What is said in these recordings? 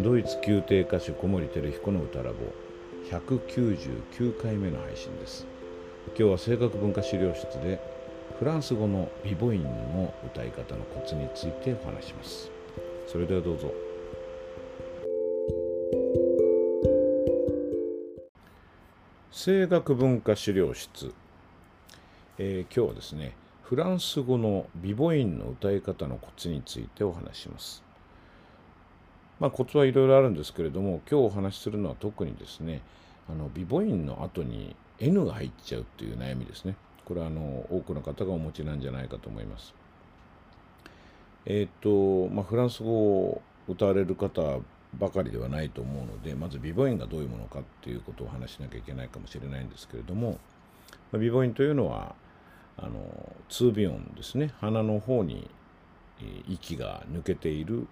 ドイツ宮廷歌手小森照彦の歌ラボ199回目の配信です。今日は声楽文化資料室でフランス語の美母音の歌い方のコツについてお話します。それではどうぞ。声楽文化資料室、えー、今日はですねフランス語の美母音の歌い方のコツについてお話します。まあ、コツはいろいろあるんですけれども今日お話しするのは特にですねあの美母音の後に N が入っちゃうっていう悩みですね。これはあの多くの方がお持ちなんじゃないかと思います。えっ、と、まあ、フランス語を歌われる方ばかりではないと思うのでまず美母音がどういうものかっていうことを話しなきゃいけないかもしれないんですけれども、まあ、美母音というのはあの通鼻音ですね。鼻の方に息が抜けている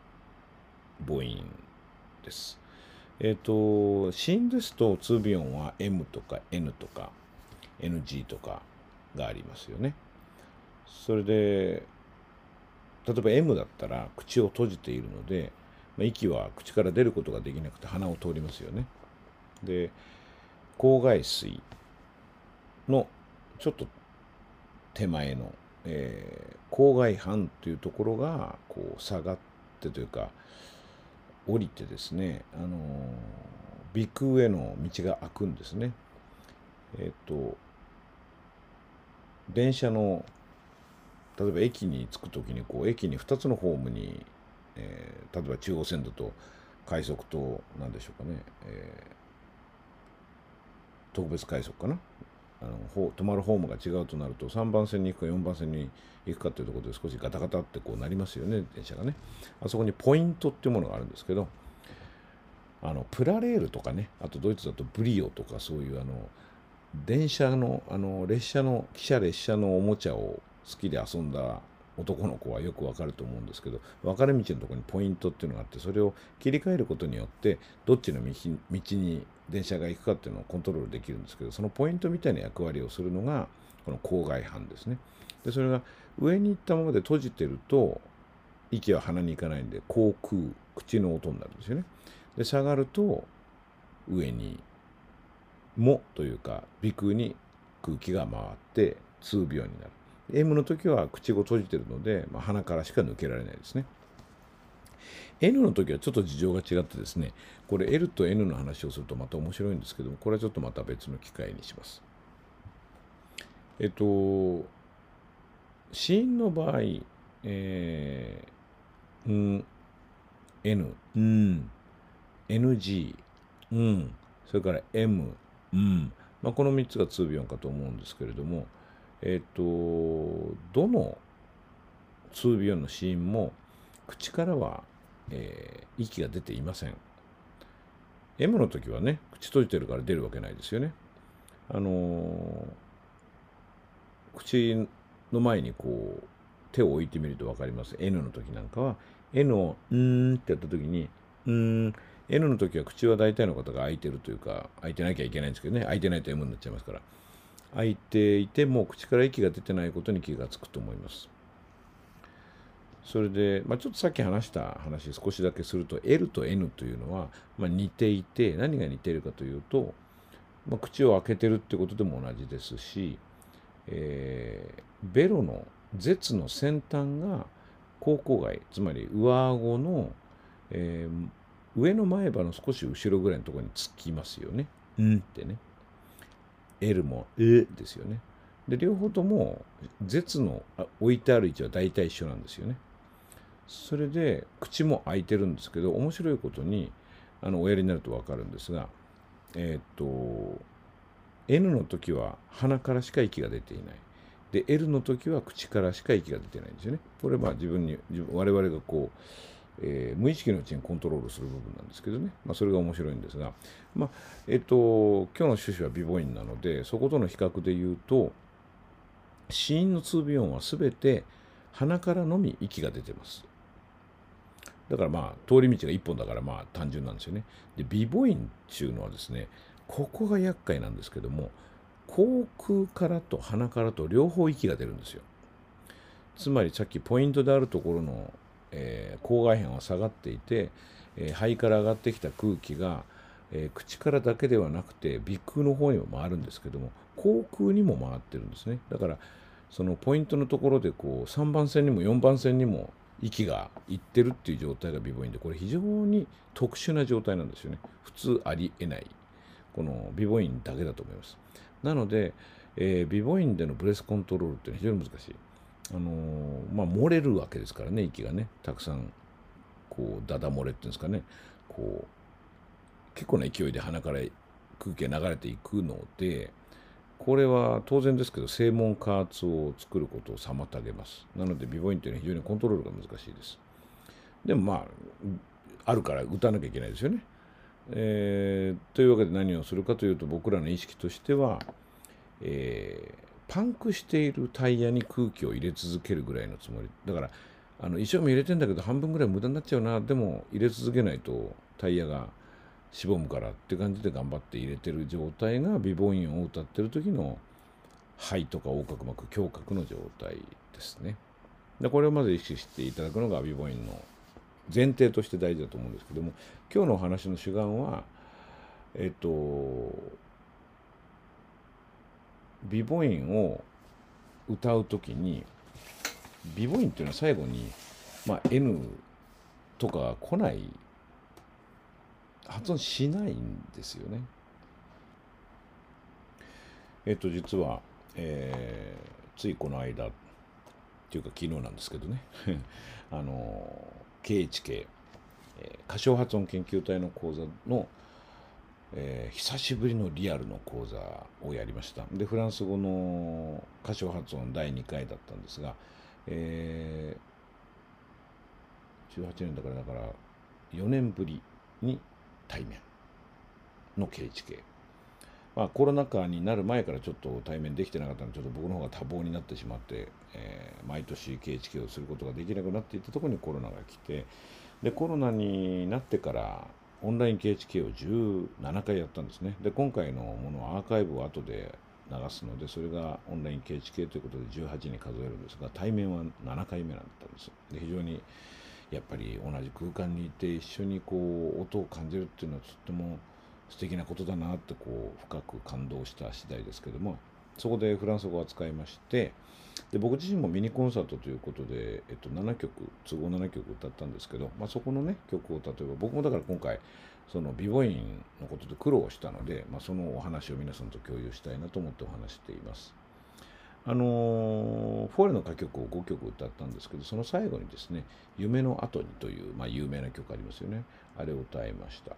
母音です。えっ、ー、と、子音ですと、通尾音は M とか N とか NG とかがありますよね。それで、例えば M だったら口を閉じているので、まあ、息は口から出ることができなくて鼻を通りますよね。で、口外水のちょっと手前の、えー、口外斑というところがこう下がってというか降りてですね、あの鼻腔への道が開くんですね。えっ、と、電車の、例えば駅に着くときに、こう、駅に2つのホームに、えー、例えば中央線だと快速と、何でしょうかね、えー、特別快速かな？あの止まるホームが違うとなると3番線に行くか4番線に行くかというところで少しガタガタってこうなりますよね電車がね。あそこにポイントっていうものがあるんですけどあのプラレールとかねあとドイツだとブリオとかそういうあの電車のあの列車の汽車列車のおもちゃを好きで遊んだ男の子はよくわかると思うんですけど分かれ道のところにポイントっていうのがあってそれを切り替えることによってどっちの道に電車が行くかっていうのをコントロールできるんですけどそのポイントみたいな役割をするのがこの郊外班ですね。でそれが上に行ったままで閉じてると息は鼻に行かないんで口腔口の音になるんですよね。で下がると上にもというか鼻腔に空気が回って通病になる。M の時は口を閉じてるので、まあ、鼻からしか抜けられないですね。N の時はちょっと事情が違ってですね、これ L と N の話をするとまた面白いんですけども、これはちょっとまた別の機会にします。えっと、子音の場合、えー、ん、N、ん、NG、うん、それから M、うん、まあ、この3つが通尾音かと思うんですけれども、えっ、と、どの通尾音の子音も口からは、えー、息が出ていません。M の時はね、口閉じてるから出るわけないですよね。あのー、口の前にこう、手を置いてみると分かります。N の時なんかは、N を、んーってやった時に、んー、N の時は口は大体の方が開いてるというか、開いてなきゃいけないんですけどね、開いてないと M になっちゃいますから。開いていても口から息が出てないことに気がつくと思います。それで、まあ、ちょっとさっき話した話少しだけすると L と N というのは、まあ、似ていて何が似ているかというと、まあ、口を開けてるってことでも同じですし、えー、ベロの舌の先端が口腔外つまり上顎の、えー、上の前歯の少し後ろぐらいのところにつきますよね。うんってね。L も「え」ですよね。で両方とも舌の置いてある位置は大体一緒なんですよね。それで口も開いてるんですけど面白いことにあのおやりになると分かるんですがえー、っと N の時は鼻からしか息が出ていない。で L の時は口からしか息が出てないんですよね。これは自分に我々がこうえー、無意識のうちにコントロールする部分なんですけどね、まあ、それが面白いんですが、まあえっ、と、今日の趣旨は美母音なのでそことの比較で言うと死因の通尾音は全て鼻からのみ息が出てます。だからまあ通り道が一本だからまあ単純なんですよね。で美母音っていうのはですねここが厄介なんですけども口腔からと鼻からと両方息が出るんですよ。つまりさっきポイントであるところのえー、口外辺は下がっていて、えー、肺から上がってきた空気が、えー、口からだけではなくて鼻腔の方にも回るんですけども口腔にも回ってるんですねだからそのポイントのところでこう3番線にも4番線にも息がいってるっていう状態が美母音でこれ非常に特殊な状態なんですよね。普通ありえない。この美母音だけだと思います。なので、えー、美母音でのブレスコントロールっていうのは非常に難しい。あのー、まあ漏れるわけですからね息がね。たくさんこうダダ漏れっていうんですかね。こう結構な勢いで鼻から空気が流れていくのでこれは当然ですけど正門加圧を作ることを妨げます。なので美母音というのは非常にコントロールが難しいです。でもまああるから打たなきゃいけないですよね、えー、というわけで何をするかというと僕らの意識としては、えー、パンクしているタイヤに空気を入れ続けるぐらいのつもり。だからあの一生懸命入れてんだけど半分ぐらい無駄になっちゃうな。でも入れ続けないとタイヤがしぼむからって感じで頑張って入れてる状態が美母音を歌ってる時の肺とか横隔膜胸郭の状態ですね。でこれをまず意識していただくのが美母音の前提として大事だと思うんですけども今日のお話の主眼はえっと美母音を歌う時に美母音っていうのは最後に、まあ、N とかが来ない発音しないんですよね。えっと実は、えー、ついこの間っていうか昨日なんですけどね あの KHK、えー、歌唱発音研究隊の講座の、えー、久しぶりのリアルの講座をやりましたでフランス語の歌唱発音第2回だったんですが、えー、18年だからだから4年ぶりに対面の KHK。まあ、コロナ禍になる前からちょっと対面できてなかったので、ちょっと僕の方が多忙になってしまって、えー、毎年 KHK をすることができなくなっていったところにコロナが来て、で、コロナになってから、オンライン KHK を17回やったんですね。で、今回のものはアーカイブを後で流すので、それがオンライン KHK ということで18に数えるんですが、対面は7回目だったんです。で、非常にやっぱり同じ空間にいて一緒にこう音を感じるっていうのはとっても素敵なことだなってこう深く感動した次第ですけどもそこでフランス語を扱いましてで僕自身もミニコンサートということで、えっと、7曲都合7曲歌ったんですけど、まあ、そこのね曲を例えば僕もだから今回その美母音のことで苦労したので、まあ、そのお話を皆さんと共有したいなと思ってお話しています。あのフォーレの歌曲を5曲歌ったんですけどその最後にですね「夢の後に」という、まあ、有名な曲ありますよね。あれを歌いました。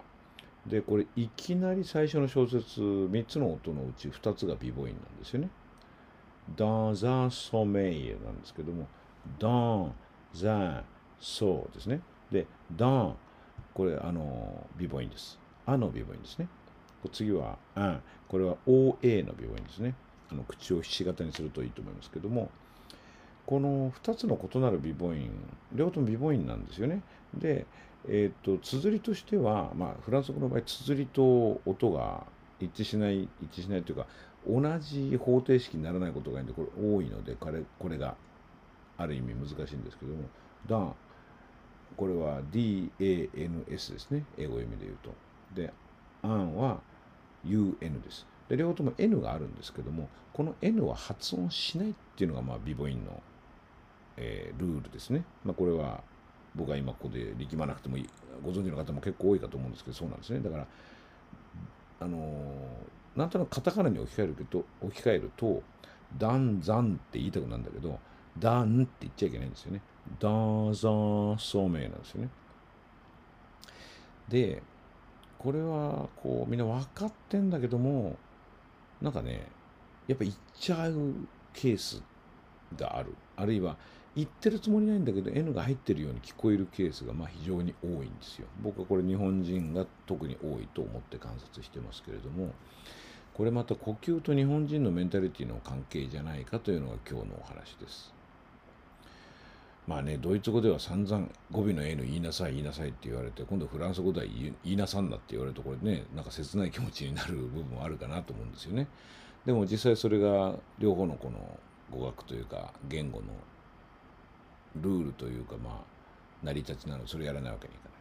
でこれいきなり最初の小説3つの音のうち2つが美母音なんですよね「ダンザ・ソメイエ」なんですけども「ダン・ザ・ソ」ですね。で「ダン」これあの美母音です「あ」の美母音ですね。次は「あ」これは「OA」の美母音ですね。あの口をひし形にするといいと思いますけどもこの2つの異なる美母音両方とも美母音なんですよね。で、えーと、綴りとしては、まあ、フランス語の場合綴りと音が一致しない一致しないというか同じ方程式にならないことがいいんでこれ多いのでこれこれがある意味難しいんですけどもダンこれは DANS ですね。英語読みで言うと。でアンは UN です。で両方とも N があるんですけどもこの N は発音しないっていうのがまあ美母音の、えー、ルールですね、まあ、これは僕は今ここで力まなくてもいいご存知の方も結構多いかと思うんですけどそうなんですね。だからあのー、なんとなくカタカナに置き換えると置き換えるとダンザンって言いたくなるんだけどダンって言っちゃいけないんですよね。ダーザーソメなんですよね。でこれはこうみんな分かってんだけどもなんかね、やっぱ行っちゃうケースがある。あるいは、言ってるつもりないんだけど N が入ってるように聞こえるケースがま非常に多いんですよ。僕はこれ日本人が特に多いと思って観察してますけれども、これまた呼吸と日本人のメンタリティの関係じゃないかというのが今日のお話です。まあね、ドイツ語では散々語尾の N 言いなさい言いなさいって言われて、今度フランス語では言いなさんなって言われると、これね、なんか切ない気持ちになる部分もあるかなと思うんですよね。でも実際それが両方のこの語学というか言語のルールというかまあ成り立ちなのでそれやらないわけにいかな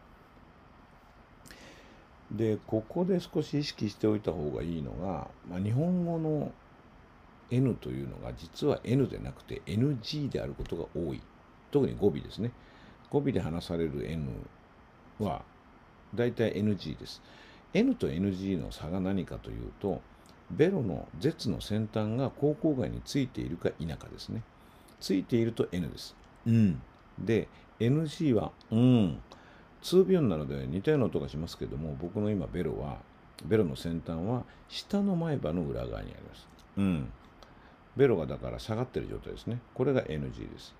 い。でここで少し意識しておいた方がいいのが、まあ、日本語の N というのが実は N でなくて NG であることが多い特に語尾ですね語尾で話される N は大体 NG です N と NG の差が何かというとベロの舌の先端が口腔外についているか否かですねついていると N ですうんで NG はうん通病なので似たような音がしますけども僕の今ベロはベロの先端は下の前歯の裏側にあります。うん。ベロがだから下がってる状態ですね。これが NG です。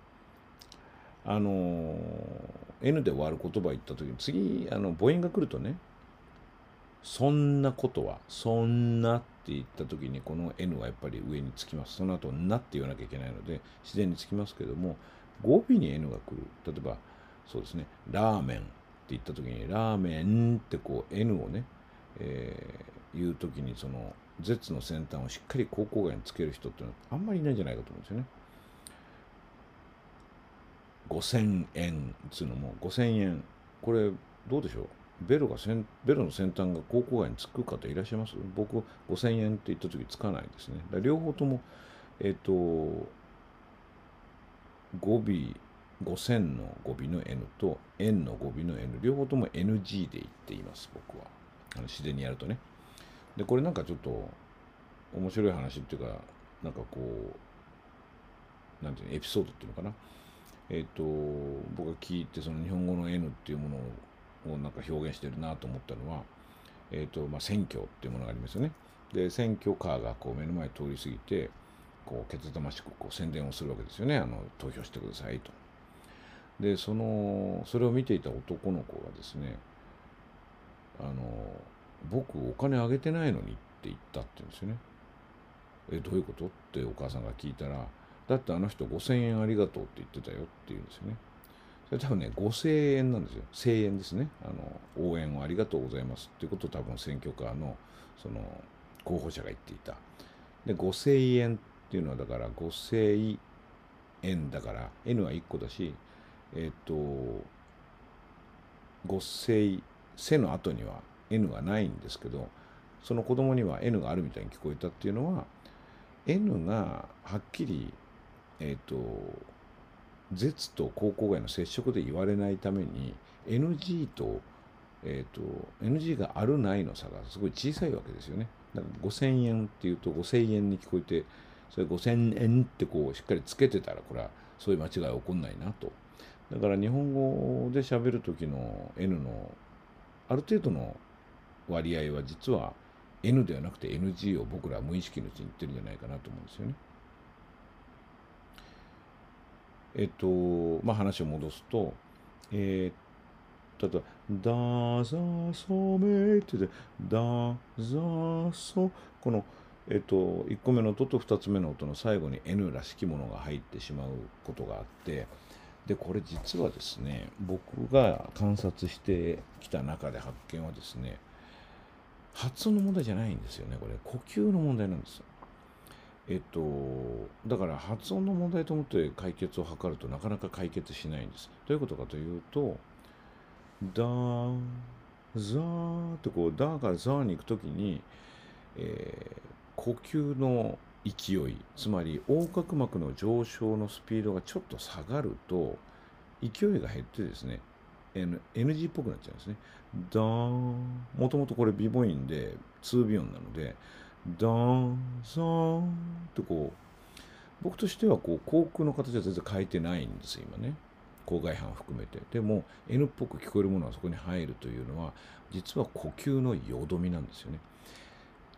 あの、N で終わる言葉言った時に次あの母音が来るとねそんなことはそんなって言った時にこの N はやっぱり上につきますその後なって言わなきゃいけないので自然につきますけども語尾に N が来る例えばそうですねラーメンって言った時にラーメンってこう N をね、えー、言う時にその Z の先端をしっかり口腔外につける人っていうのはあんまりいないんじゃないかと思うんですよね。5000円っつうのも5000円。これどうでしょう？ベロがせんベロの先端が口腔外につく方いらっしゃいます？僕5000円って言った時つかないですね。両方ともえっ、ー、と語尾5000の語尾の N と円の語尾の N 両方とも NG で言っています僕は。あの自然にやるとね。でこれなんかちょっと面白い話っていうかなんかこうなんていうのエピソードっていうのかな？えっ、と僕が聞いてその日本語の N っていうものをなんか表現してるなと思ったのはえ、ー、とまあ選挙っていうものがありますよね。で選挙カーがこう目の前通り過ぎてこうけつたましくこう宣伝をするわけですよね。あの投票してくださいと。でそのそれを見ていた男の子がですねあの僕お金あげてないのにって言ったって言うんですよね。えどういうこと？ってお母さんが聞いたらだってあの人5000円ありがとうって言ってたよって言うんですよね。それ多分ね5000円なんですよ。1000円ですね。あの応援をありがとうございますっていうことを多分選挙カーのその候補者が言っていた。で5000円っていうのはだから5000円だから N は1個だしえっ、ー、と合成背の後には N がないんですけどその子供には N があるみたいに聞こえたっていうのは N がはっきりえっ、ー、と舌と口腔外の接触で言われないために NG と,、えーと、NG があるないの差がすごい小さいわけですよね。だから5000円っていうと5000円に聞こえてそれ5000円ってこうしっかりつけてたらこれはそういう間違い起こんないなとだから日本語で喋る時の N のある程度の割合は実は N ではなくて NG を僕ら無意識のうちに言ってるんじゃないかなと思うんですよね。えっと、まあ話を戻すと、えー、例えば、ダザソメって言って、ダザソ、この、えっと、1個目の音と2つ目の音の最後に N らしきものが入ってしまうことがあって、でこれ実はですね僕が観察してきた中で発見はですね発音の問題じゃないんですよねこれ。呼吸の問題なんですよ。えっとだから発音の問題と思って解決を図るとなかなか解決しないんですどういうことかというとダーザーってこうダーからザーに行くときに、えー、呼吸の勢いつまり横隔膜の上昇のスピードがちょっと下がると勢いが減ってですね NG っぽくなっちゃうんですね。ダーもともとこれビボインで2ビヨンなのでダンザーンってこう僕としてはこう航空の形は全然変えてないんです今ね。郊外班含めて。でも N っぽく聞こえるものはそこに入るというのは実は呼吸のよどみなんですよね。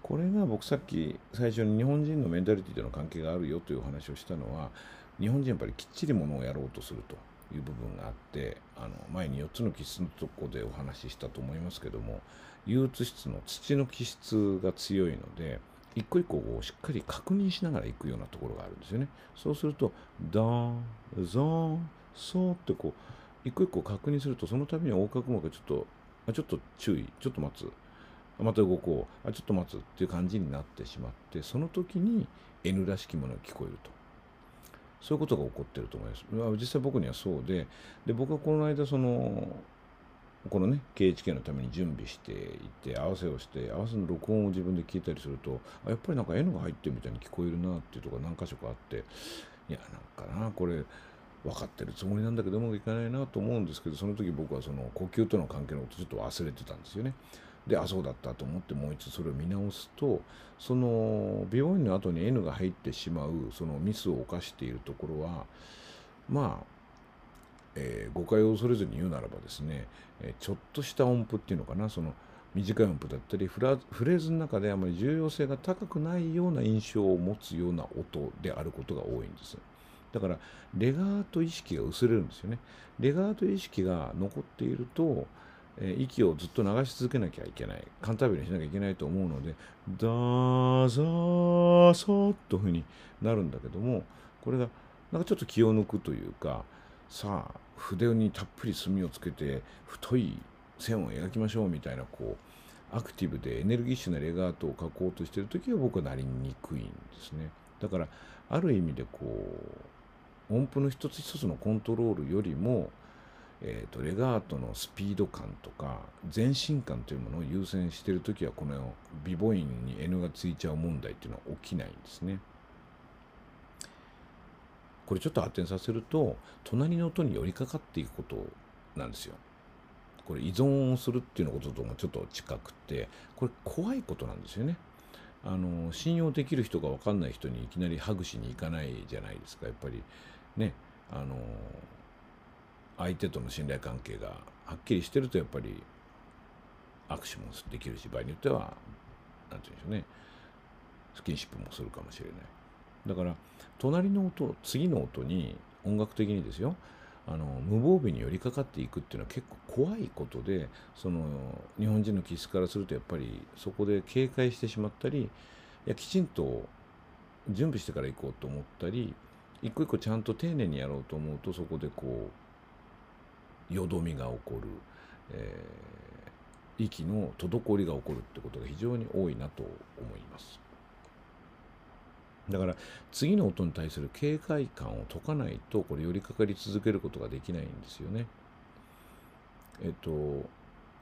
これが僕さっき最初に日本人のメンタリティとの関係があるよというお話をしたのは日本人やっぱりきっちりものをやろうとするという部分があってあの前に4つの気質のとこでお話ししたと思いますけども憂鬱質の土の気質が強いので一個一個をしっかり確認しながら行くようなところがあるんですよね。そうすると、ダーン、ザーン、ソーってこう、一個一個確認すると、その度に横隔膜がちょっと、あちょっと注意、ちょっと待つ、また動こう、あちょっと待つっていう感じになってしまって、その時に N らしきものが聞こえると。そういうことが起こってると思います。実際僕にはそうで、で僕はこの間そのこのね KHK のために準備していて合わせをして合わせの録音を自分で聞いたりするとやっぱりなんか N が入ってるみたいに聞こえるなっていうとこが何箇所かあっていやなんかなこれ分かってるつもりなんだけどうまくいかないなと思うんですけどその時僕はその呼吸との関係のことちょっと忘れてたんですよね。であそうだったと思ってもう一度それを見直すとその美容院の後に N が入ってしまうそのミスを犯しているところはまあ、えー、誤解を恐れずに言うならばですね、え、ちょっとした音符っていうのかなその短い音符だったりフラフレーズの中であまり重要性が高くないような印象を持つような音であることが多いんです。だからレガート意識が薄れるんですよね。レガート意識が残っていると、え、息をずっと流し続けなきゃいけない。カンタービレにしなきゃいけないと思うので、ダーザーソーというふうになるんだけども、これがなんかちょっと気を抜くというか、さあ、筆にたっぷり墨をつけて、太い線を描きましょうみたいな、こう、アクティブでエネルギッシュなレガートを描こうとしてるときは僕はなりにくいんですね。だから、ある意味でこう、音符の一つ一つのコントロールよりも、えーと、レガートのスピード感とか前進感というものを優先してるときはこのビボインに N がついちゃう問題っていうのは起きないんですね。これちょっと発展させると隣の音に寄りかかっていくことなんですよ。これ依存をするっていうのことともちょっと近くてこれ怖いことなんですよね。あの信用できる人が分かんない人にいきなりハグしに行かないじゃないですかやっぱりねあの相手との信頼関係がはっきりしてるとやっぱり握手もできるし場合によっては何て言うんでしょうねスキンシップもするかもしれないだから隣の音次の音に音楽的にですよあの無防備に寄りかかっていくっていうのは結構怖いことでその日本人の気質からするとやっぱりそこで警戒してしまったりいやきちんと準備してから行こうと思ったり一個一個ちゃんと丁寧にやろうと思うとそこでこうよどみが起こる、えー、息の滞りが起こるってことが非常に多いなと思います。だから次の音に対する警戒感を解かないとこれ寄りかかり続けることができないんですよね。えっと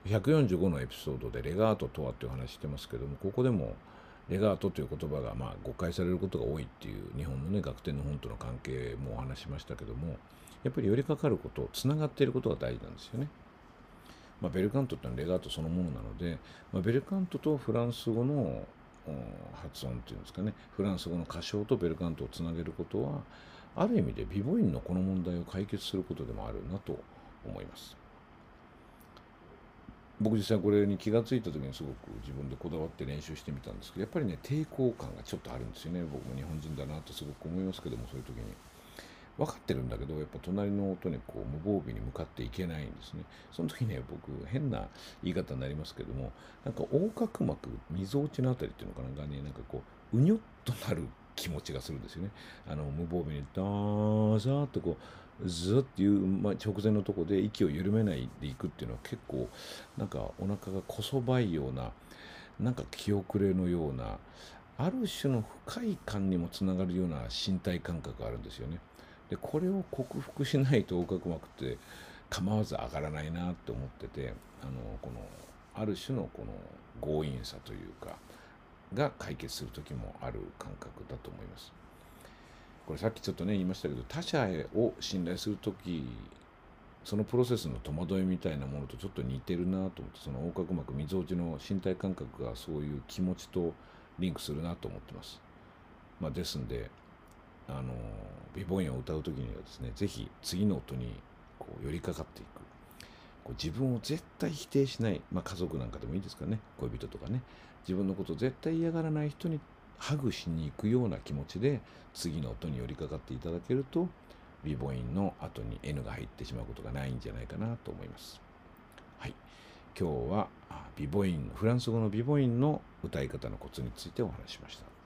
145のエピソードでレガートとはっていう話してますけどもここでもレガートという言葉がまあ誤解されることが多いっていう日本のね学典の本との関係もお話しましたけどもやっぱり寄りかかることつながっていることが大事なんですよね。まあ、ベルカントってのはレガートそのものなので、まあ、ベルカントとフランス語の発音っていうんですかねフランス語の歌唱とベルカントをつなげることはある意味で美母院のこの問題を解決することでもあるなと思います。僕実際これに気が付いた時にすごく自分でこだわって練習してみたんですけどやっぱりね抵抗感がちょっとあるんですよね僕も日本人だなとすごく思いますけどもそういう時に。分かってるんだけどやっぱ隣の音にこう無防備に向かっていけないんですねその時ね僕変な言い方になりますけどもなんか横隔膜みぞおちのあたりっていうのかながねなんかこううにょっとなる気持ちがするんですよねあの無防備にダーザーっとこうずっていう、まあ、直前のとこで息を緩めないでいくっていうのは結構なんかお腹がこそばいようななんか気遅れのようなある種の不快感にもつながるような身体感覚があるんですよね。でこれを克服しないと横隔膜って構わず上がらないなって思っててあのこのある種のこの強引さというかが解決する時もある感覚だと思います。これさっきちょっとね言いましたけど他者を信頼する時そのプロセスの戸惑いみたいなものとちょっと似てるなと思ってその横隔膜みぞおちの身体感覚がそういう気持ちとリンクするなと思ってます。まあ、ですんであの美ボインを歌う時にはですね是非次の音にこう寄りかかっていくこう自分を絶対否定しない、まあ、家族なんかでもいいですからね恋人とかね自分のことを絶対嫌がらない人にハグしに行くような気持ちで次の音に寄りかかっていただけると美ボインの後に N が入ってしまうことがないんじゃないかなと思います。はい、今日は美ボインフランス語の美ボインの歌い方のコツについてお話しました。